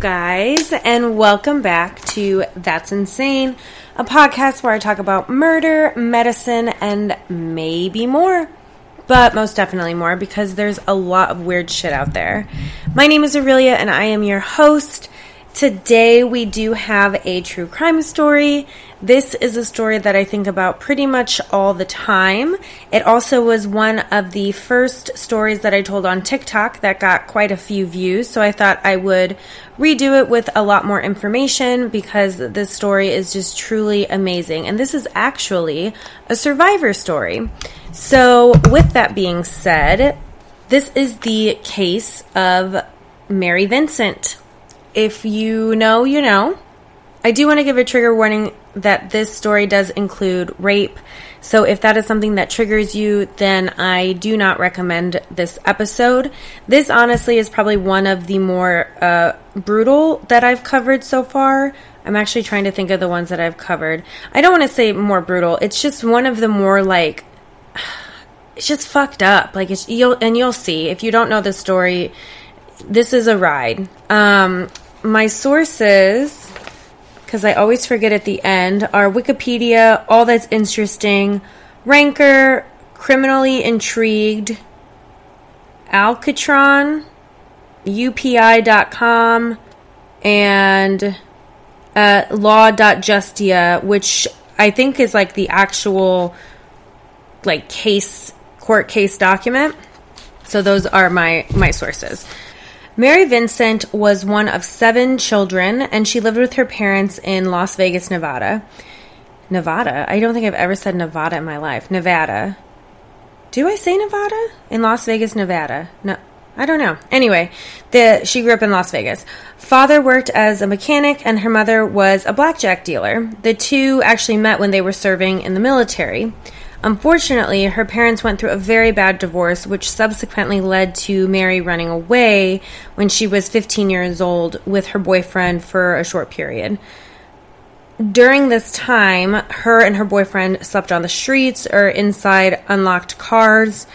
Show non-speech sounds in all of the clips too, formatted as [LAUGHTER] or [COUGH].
Guys, and welcome back to That's Insane, a podcast where I talk about murder, medicine, and maybe more. But most definitely more because there's a lot of weird shit out there. My name is Aurelia, and I am your host. Today, we do have a true crime story. This is a story that I think about pretty much all the time. It also was one of the first stories that I told on TikTok that got quite a few views, so I thought I would redo it with a lot more information because this story is just truly amazing. And this is actually a survivor story. So, with that being said, this is the case of Mary Vincent if you know, you know. I do want to give a trigger warning that this story does include rape. So if that is something that triggers you, then I do not recommend this episode. This honestly is probably one of the more uh, brutal that I've covered so far. I'm actually trying to think of the ones that I've covered. I don't want to say more brutal. It's just one of the more like [SIGHS] it's just fucked up. Like it's you'll and you'll see if you don't know the story. This is a ride. Um, my sources, because I always forget at the end, are Wikipedia, All That's Interesting, Ranker, Criminally Intrigued, Alchetron, UPI.com, and uh, Law.justia, which I think is like the actual like case court case document. So those are my my sources. Mary Vincent was one of seven children, and she lived with her parents in Las Vegas, Nevada. Nevada? I don't think I've ever said Nevada in my life. Nevada. Do I say Nevada? In Las Vegas, Nevada. No. I don't know. Anyway, the, she grew up in Las Vegas. Father worked as a mechanic and her mother was a blackjack dealer. The two actually met when they were serving in the military. Unfortunately, her parents went through a very bad divorce, which subsequently led to Mary running away when she was 15 years old with her boyfriend for a short period. During this time, her and her boyfriend slept on the streets or inside unlocked cars.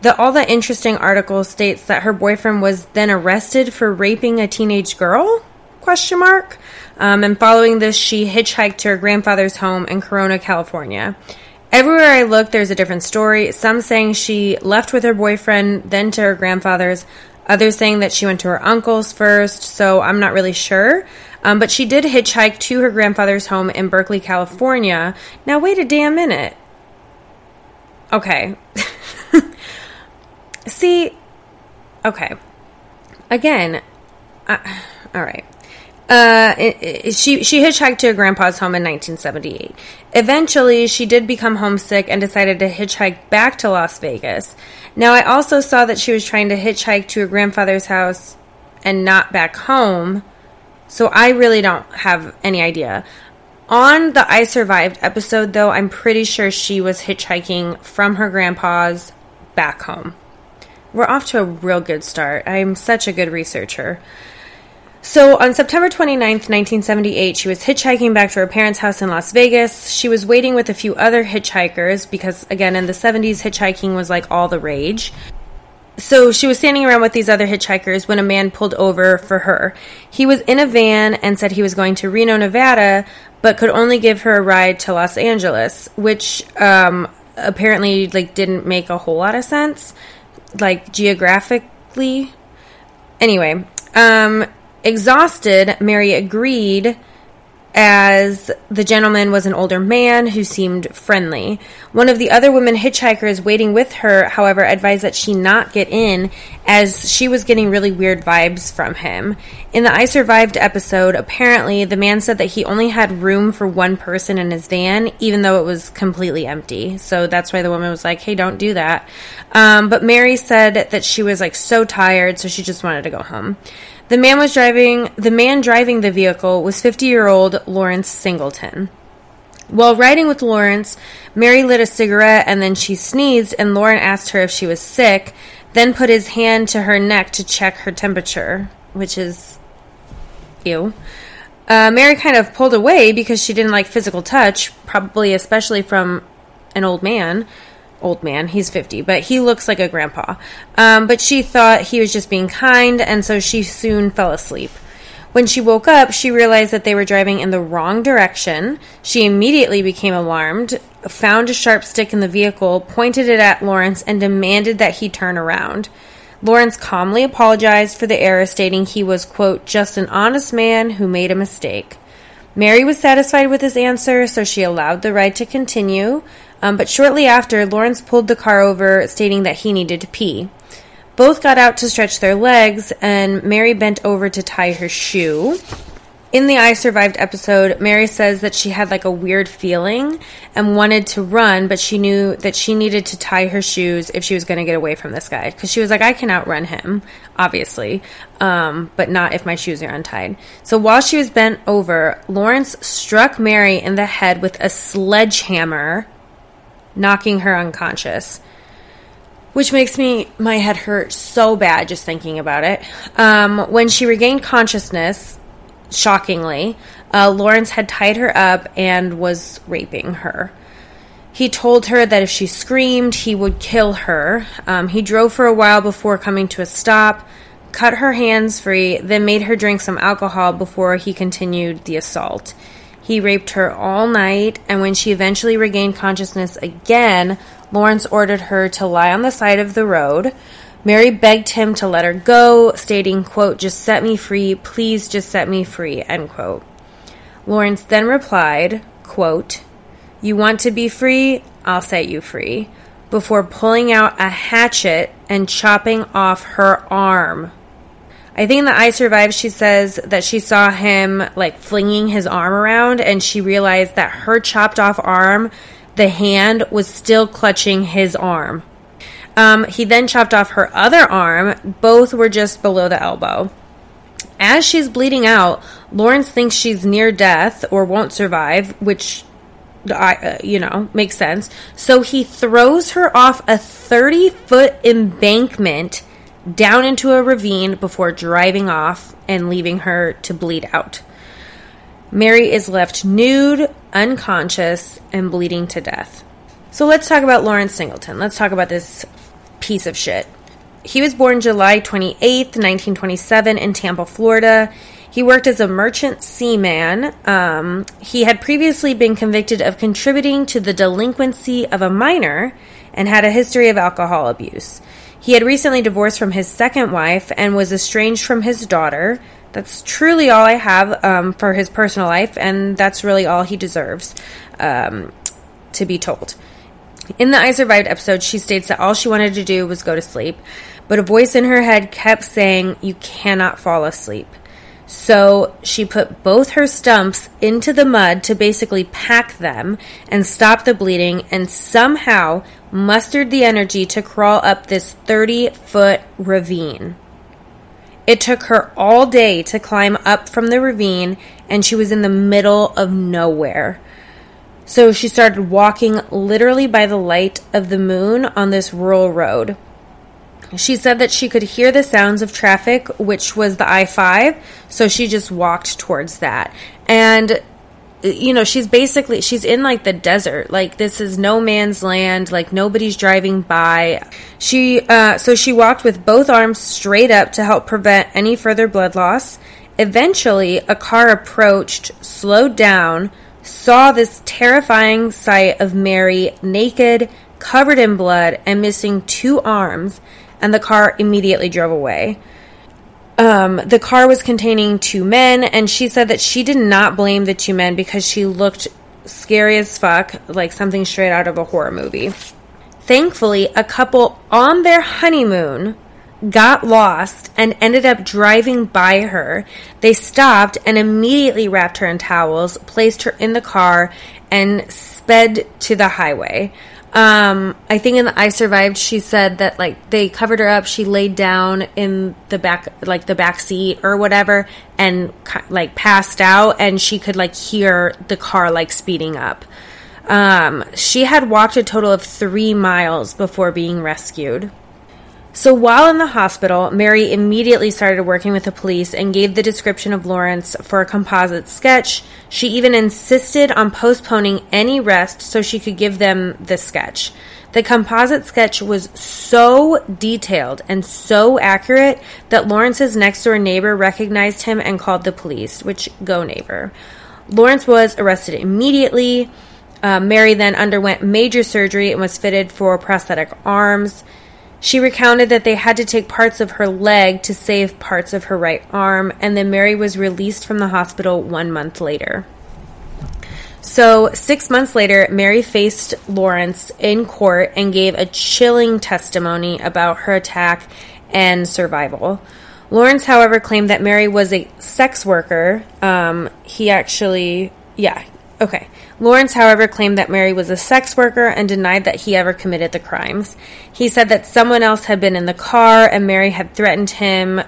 The all that interesting article states that her boyfriend was then arrested for raping a teenage girl? Question mark. Um, and following this, she hitchhiked to her grandfather's home in Corona, California. Everywhere I look, there's a different story. Some saying she left with her boyfriend, then to her grandfather's. Others saying that she went to her uncle's first, so I'm not really sure. Um, but she did hitchhike to her grandfather's home in Berkeley, California. Now, wait a damn minute. Okay. [LAUGHS] See, okay. Again, uh, all right. Uh, she she hitchhiked to her grandpa's home in 1978. Eventually, she did become homesick and decided to hitchhike back to Las Vegas. Now, I also saw that she was trying to hitchhike to her grandfather's house and not back home. So I really don't have any idea. On the I Survived episode, though, I'm pretty sure she was hitchhiking from her grandpa's back home. We're off to a real good start. I'm such a good researcher. So on September 29th, 1978, she was hitchhiking back to her parents' house in Las Vegas. She was waiting with a few other hitchhikers because, again, in the 70s, hitchhiking was like all the rage. So she was standing around with these other hitchhikers when a man pulled over for her. He was in a van and said he was going to Reno, Nevada, but could only give her a ride to Los Angeles, which um, apparently like didn't make a whole lot of sense, like geographically. Anyway, um, Exhausted, Mary agreed as the gentleman was an older man who seemed friendly. One of the other women hitchhikers waiting with her, however, advised that she not get in as she was getting really weird vibes from him. In the I Survived episode, apparently the man said that he only had room for one person in his van, even though it was completely empty. So that's why the woman was like, hey, don't do that. Um, but Mary said that she was like so tired, so she just wanted to go home. The man was driving the man driving the vehicle was 50-year-old Lawrence Singleton. While riding with Lawrence, Mary lit a cigarette and then she sneezed and Lauren asked her if she was sick, then put his hand to her neck to check her temperature, which is ew. Uh, Mary kind of pulled away because she didn't like physical touch, probably especially from an old man old man. He's 50, but he looks like a grandpa. Um, but she thought he was just being kind, and so she soon fell asleep. When she woke up, she realized that they were driving in the wrong direction. She immediately became alarmed, found a sharp stick in the vehicle, pointed it at Lawrence, and demanded that he turn around. Lawrence calmly apologized for the error, stating he was, quote, just an honest man who made a mistake. Mary was satisfied with his answer, so she allowed the ride to continue. Um, but shortly after, Lawrence pulled the car over, stating that he needed to pee. Both got out to stretch their legs, and Mary bent over to tie her shoe. In the I Survived episode, Mary says that she had like a weird feeling and wanted to run, but she knew that she needed to tie her shoes if she was going to get away from this guy. Because she was like, I can outrun him, obviously, um, but not if my shoes are untied. So while she was bent over, Lawrence struck Mary in the head with a sledgehammer, knocking her unconscious which makes me my head hurt so bad just thinking about it. Um, when she regained consciousness, shockingly, uh, Lawrence had tied her up and was raping her. He told her that if she screamed, he would kill her. Um, he drove for a while before coming to a stop, cut her hands free, then made her drink some alcohol before he continued the assault. He raped her all night, and when she eventually regained consciousness again, Lawrence ordered her to lie on the side of the road. Mary begged him to let her go, stating, quote, just set me free, please just set me free, end quote. Lawrence then replied, quote, you want to be free? I'll set you free, before pulling out a hatchet and chopping off her arm. I think that I survived. She says that she saw him like flinging his arm around and she realized that her chopped off arm the hand was still clutching his arm. Um, he then chopped off her other arm. Both were just below the elbow. As she's bleeding out, Lawrence thinks she's near death or won't survive, which I, uh, you know, makes sense. So he throws her off a 30 foot embankment down into a ravine before driving off and leaving her to bleed out. Mary is left nude, unconscious, and bleeding to death. So let's talk about Lawrence Singleton. Let's talk about this piece of shit. He was born July 28th, 1927, in Tampa, Florida. He worked as a merchant seaman. Um, he had previously been convicted of contributing to the delinquency of a minor and had a history of alcohol abuse. He had recently divorced from his second wife and was estranged from his daughter. That's truly all I have um, for his personal life, and that's really all he deserves um, to be told. In the I Survived episode, she states that all she wanted to do was go to sleep, but a voice in her head kept saying, You cannot fall asleep. So she put both her stumps into the mud to basically pack them and stop the bleeding, and somehow mustered the energy to crawl up this 30 foot ravine. It took her all day to climb up from the ravine, and she was in the middle of nowhere. So she started walking literally by the light of the moon on this rural road. She said that she could hear the sounds of traffic, which was the I 5, so she just walked towards that. And you know, she's basically she's in like the desert. Like this is no man's land, like nobody's driving by. She uh so she walked with both arms straight up to help prevent any further blood loss. Eventually, a car approached, slowed down, saw this terrifying sight of Mary naked, covered in blood, and missing two arms, and the car immediately drove away um, the car was containing two men, and she said that she did not blame the two men because she looked scary as fuck, like something straight out of a horror movie. Thankfully, a couple on their honeymoon got lost and ended up driving by her. They stopped and immediately wrapped her in towels, placed her in the car, and sped to the highway. Um, I think in the I Survived, she said that like they covered her up. She laid down in the back, like the back seat or whatever, and like passed out, and she could like hear the car like speeding up. Um, she had walked a total of three miles before being rescued. So while in the hospital, Mary immediately started working with the police and gave the description of Lawrence for a composite sketch. She even insisted on postponing any rest so she could give them the sketch. The composite sketch was so detailed and so accurate that Lawrence's next door neighbor recognized him and called the police, which go neighbor. Lawrence was arrested immediately. Uh, Mary then underwent major surgery and was fitted for prosthetic arms. She recounted that they had to take parts of her leg to save parts of her right arm, and then Mary was released from the hospital one month later. So, six months later, Mary faced Lawrence in court and gave a chilling testimony about her attack and survival. Lawrence, however, claimed that Mary was a sex worker. Um, he actually, yeah, okay. Lawrence, however, claimed that Mary was a sex worker and denied that he ever committed the crimes. He said that someone else had been in the car and Mary had threatened him,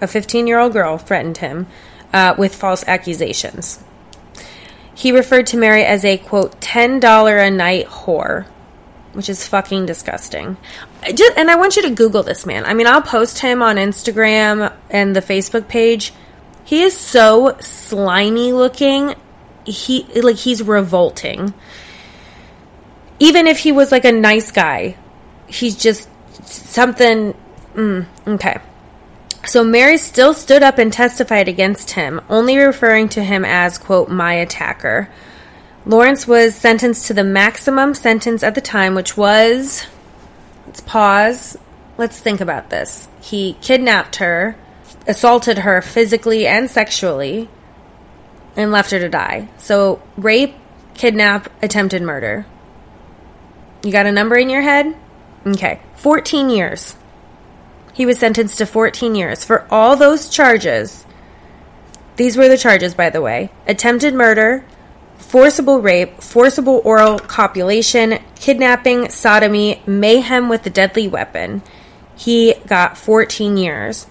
a 15 year old girl threatened him uh, with false accusations. He referred to Mary as a quote, $10 a night whore, which is fucking disgusting. Just, and I want you to Google this man. I mean, I'll post him on Instagram and the Facebook page. He is so slimy looking he like he's revolting. Even if he was like a nice guy, he's just something. Mm, okay. So Mary still stood up and testified against him, only referring to him as, quote, my attacker. Lawrence was sentenced to the maximum sentence at the time, which was. Let's pause. Let's think about this. He kidnapped her, assaulted her physically and sexually, and left her to die. So, rape, kidnap, attempted murder. You got a number in your head? Okay. 14 years. He was sentenced to 14 years for all those charges. These were the charges, by the way attempted murder, forcible rape, forcible oral copulation, kidnapping, sodomy, mayhem with a deadly weapon. He got 14 years.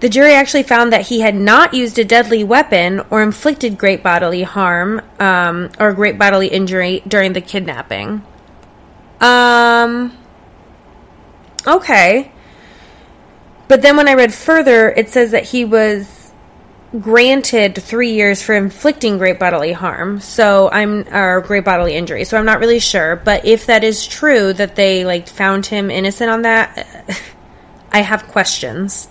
The jury actually found that he had not used a deadly weapon or inflicted great bodily harm um, or great bodily injury during the kidnapping. Um. Okay. But then when I read further, it says that he was granted three years for inflicting great bodily harm. So I'm or great bodily injury. So I'm not really sure. But if that is true that they like found him innocent on that, [LAUGHS] I have questions.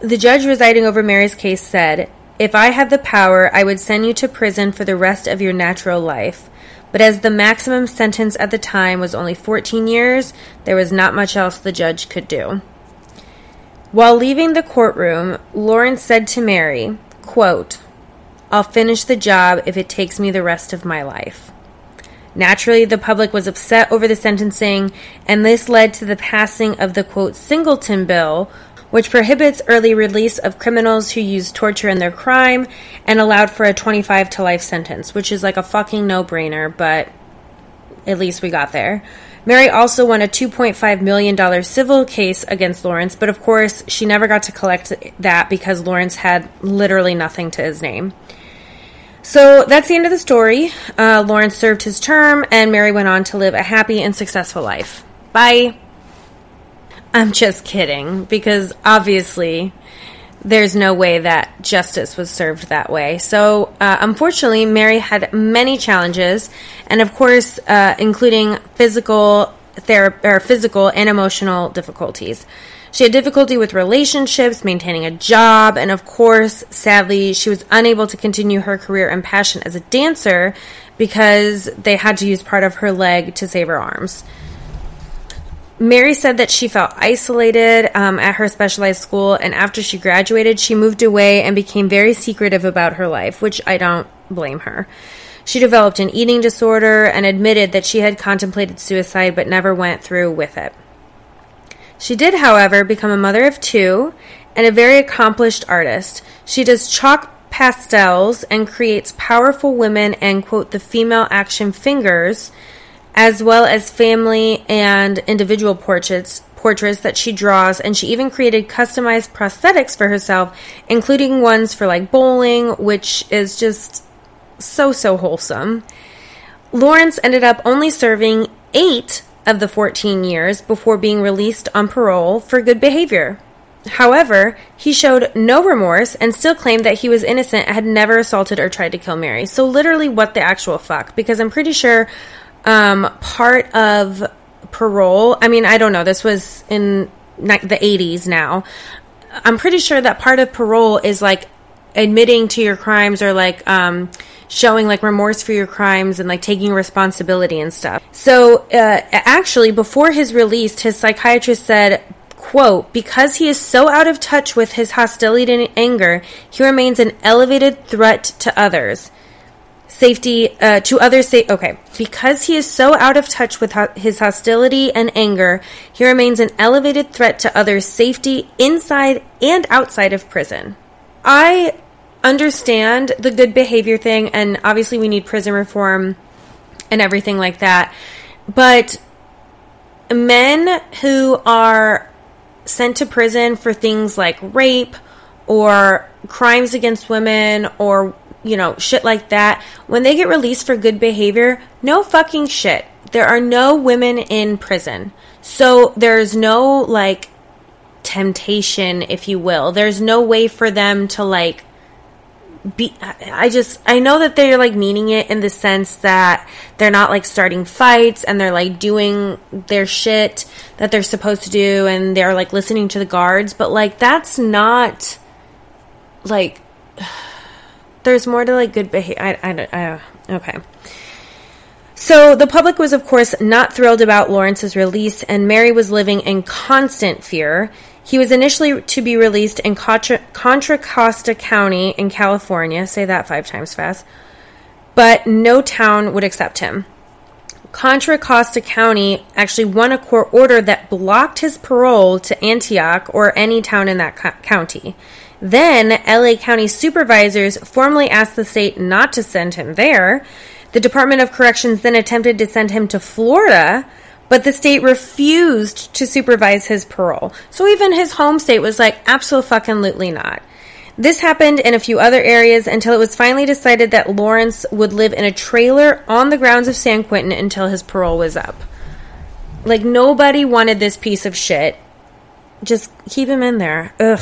The judge residing over Mary's case said, If I had the power, I would send you to prison for the rest of your natural life. But as the maximum sentence at the time was only 14 years, there was not much else the judge could do. While leaving the courtroom, Lawrence said to Mary, quote, I'll finish the job if it takes me the rest of my life. Naturally, the public was upset over the sentencing, and this led to the passing of the quote Singleton bill, which prohibits early release of criminals who use torture in their crime and allowed for a 25 to life sentence, which is like a fucking no brainer, but at least we got there. Mary also won a $2.5 million civil case against Lawrence, but of course, she never got to collect that because Lawrence had literally nothing to his name. So that's the end of the story. Uh, Lawrence served his term, and Mary went on to live a happy and successful life. Bye. I'm just kidding, because obviously there's no way that justice was served that way. So, uh, unfortunately, Mary had many challenges, and of course, uh, including physical therapy or physical and emotional difficulties. She had difficulty with relationships, maintaining a job, and of course, sadly, she was unable to continue her career and passion as a dancer because they had to use part of her leg to save her arms. Mary said that she felt isolated um, at her specialized school, and after she graduated, she moved away and became very secretive about her life, which I don't blame her. She developed an eating disorder and admitted that she had contemplated suicide but never went through with it. She did, however, become a mother of two and a very accomplished artist. She does chalk pastels and creates powerful women and, quote, the female action fingers as well as family and individual portraits portraits that she draws and she even created customized prosthetics for herself including ones for like bowling which is just so so wholesome lawrence ended up only serving eight of the 14 years before being released on parole for good behavior. However, he showed no remorse and still claimed that he was innocent, had never assaulted or tried to kill Mary. So, literally, what the actual fuck? Because I'm pretty sure um, part of parole, I mean, I don't know, this was in the 80s now. I'm pretty sure that part of parole is like admitting to your crimes or like um, showing like remorse for your crimes and like taking responsibility and stuff. So, uh, actually, before his release, his psychiatrist said, quote, because he is so out of touch with his hostility and anger, he remains an elevated threat to others. Safety, uh, to others, say, okay. Because he is so out of touch with ho- his hostility and anger, he remains an elevated threat to others' safety inside and outside of prison. I understand the good behavior thing, and obviously we need prison reform and everything like that. But men who are sent to prison for things like rape or crimes against women or, you know, shit like that, when they get released for good behavior, no fucking shit. There are no women in prison. So there's no, like, temptation, if you will. There's no way for them to, like, be I just I know that they're like meaning it in the sense that they're not like starting fights and they're like doing their shit that they're supposed to do and they're like listening to the guards but like that's not like there's more to like good behavior I, I, I okay so the public was of course not thrilled about Lawrence's release and Mary was living in constant fear he was initially to be released in Contra, Contra Costa County in California. Say that five times fast. But no town would accept him. Contra Costa County actually won a court order that blocked his parole to Antioch or any town in that co- county. Then, LA County supervisors formally asked the state not to send him there. The Department of Corrections then attempted to send him to Florida, but the state refused to supervise his parole. So even his home state was like, absolutely not. This happened in a few other areas until it was finally decided that Lawrence would live in a trailer on the grounds of San Quentin until his parole was up. Like, nobody wanted this piece of shit. Just keep him in there. Ugh.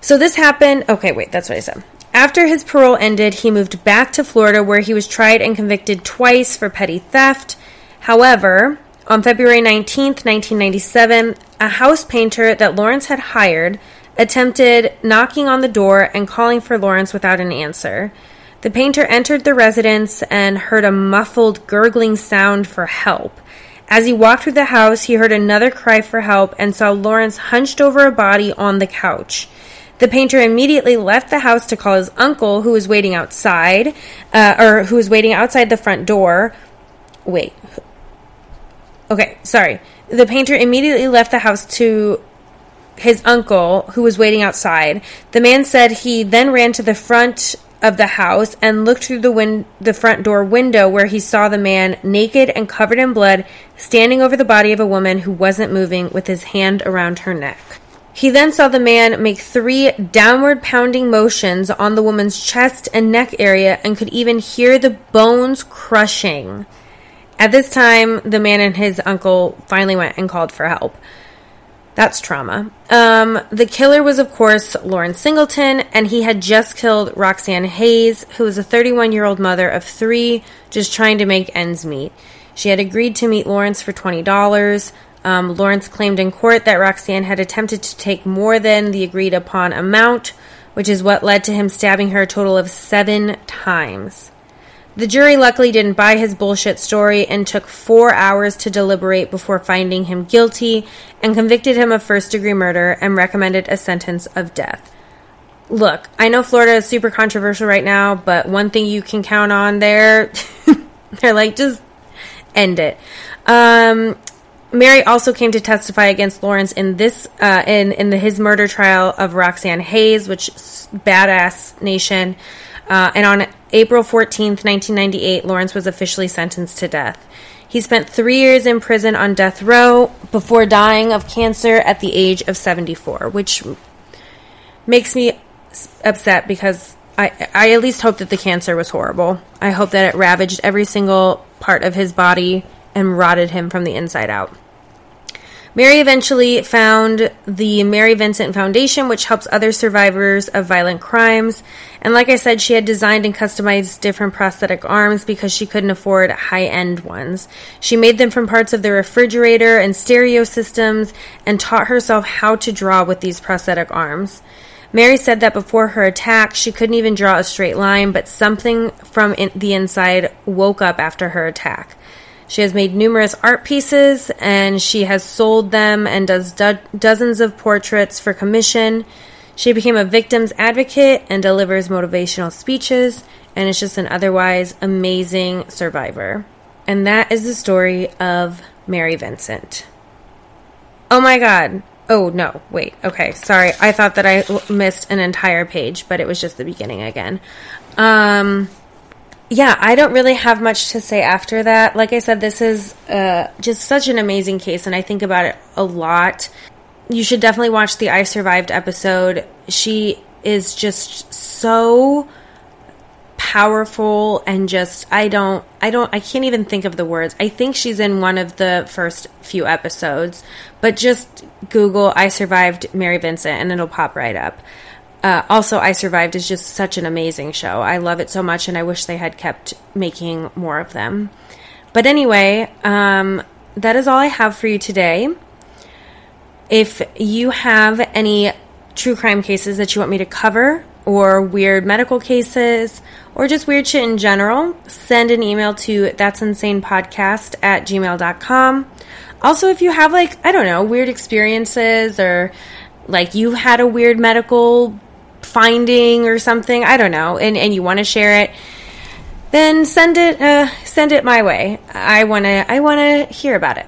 So this happened. Okay, wait, that's what I said. After his parole ended, he moved back to Florida where he was tried and convicted twice for petty theft. However, on February 19, 1997, a house painter that Lawrence had hired attempted knocking on the door and calling for Lawrence without an answer. The painter entered the residence and heard a muffled, gurgling sound for help. As he walked through the house, he heard another cry for help and saw Lawrence hunched over a body on the couch. The painter immediately left the house to call his uncle, who was waiting outside, uh, or who was waiting outside the front door. Wait, Okay, sorry. The painter immediately left the house to his uncle, who was waiting outside. The man said he then ran to the front of the house and looked through the win- the front door window where he saw the man naked and covered in blood standing over the body of a woman who wasn't moving with his hand around her neck. He then saw the man make three downward pounding motions on the woman's chest and neck area and could even hear the bones crushing. At this time, the man and his uncle finally went and called for help. That's trauma. Um, the killer was, of course, Lawrence Singleton, and he had just killed Roxanne Hayes, who was a 31 year old mother of three, just trying to make ends meet. She had agreed to meet Lawrence for $20. Um, Lawrence claimed in court that Roxanne had attempted to take more than the agreed upon amount, which is what led to him stabbing her a total of seven times. The jury luckily didn't buy his bullshit story and took four hours to deliberate before finding him guilty and convicted him of first degree murder and recommended a sentence of death. Look, I know Florida is super controversial right now, but one thing you can count on there, [LAUGHS] they're like, just end it. Um, Mary also came to testify against Lawrence in this uh, in in the, his murder trial of Roxanne Hayes, which badass nation. Uh, and on April 14th, 1998, Lawrence was officially sentenced to death. He spent three years in prison on death row before dying of cancer at the age of 74, which makes me upset because I, I at least hope that the cancer was horrible. I hope that it ravaged every single part of his body and rotted him from the inside out. Mary eventually found the Mary Vincent Foundation, which helps other survivors of violent crimes. And like I said, she had designed and customized different prosthetic arms because she couldn't afford high end ones. She made them from parts of the refrigerator and stereo systems and taught herself how to draw with these prosthetic arms. Mary said that before her attack, she couldn't even draw a straight line, but something from in the inside woke up after her attack. She has made numerous art pieces and she has sold them and does do- dozens of portraits for commission. She became a victim's advocate and delivers motivational speeches and is just an otherwise amazing survivor. And that is the story of Mary Vincent. Oh my god. Oh no, wait. Okay, sorry. I thought that I missed an entire page, but it was just the beginning again. Um yeah, I don't really have much to say after that. Like I said, this is uh, just such an amazing case, and I think about it a lot. You should definitely watch the I Survived episode. She is just so powerful and just I don't I don't I can't even think of the words. I think she's in one of the first few episodes, but just Google I survived Mary Vincent and it'll pop right up. Uh, also, I Survived is just such an amazing show. I love it so much, and I wish they had kept making more of them. But anyway, um, that is all I have for you today. If you have any true crime cases that you want me to cover, or weird medical cases, or just weird shit in general, send an email to that's insane podcast at gmail.com. Also, if you have, like, I don't know, weird experiences or like you've had a weird medical finding or something, I don't know, and, and you want to share it, then send it uh, send it my way. I wanna I wanna hear about it.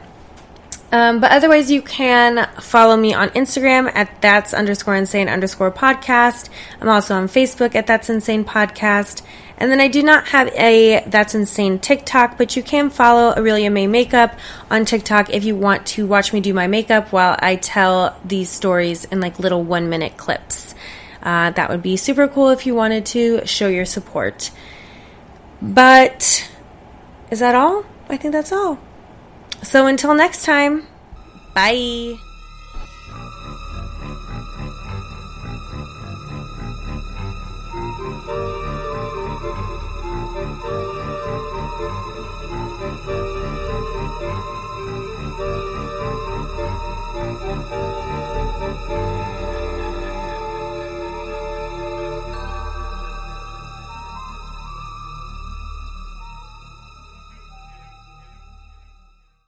Um, but otherwise, you can follow me on Instagram at that's underscore insane underscore podcast. I'm also on Facebook at that's insane podcast. And then I do not have a That's Insane TikTok, but you can follow Aurelia May Makeup on TikTok if you want to watch me do my makeup while I tell these stories in like little one minute clips. Uh, that would be super cool if you wanted to show your support. But is that all? I think that's all. So until next time, bye.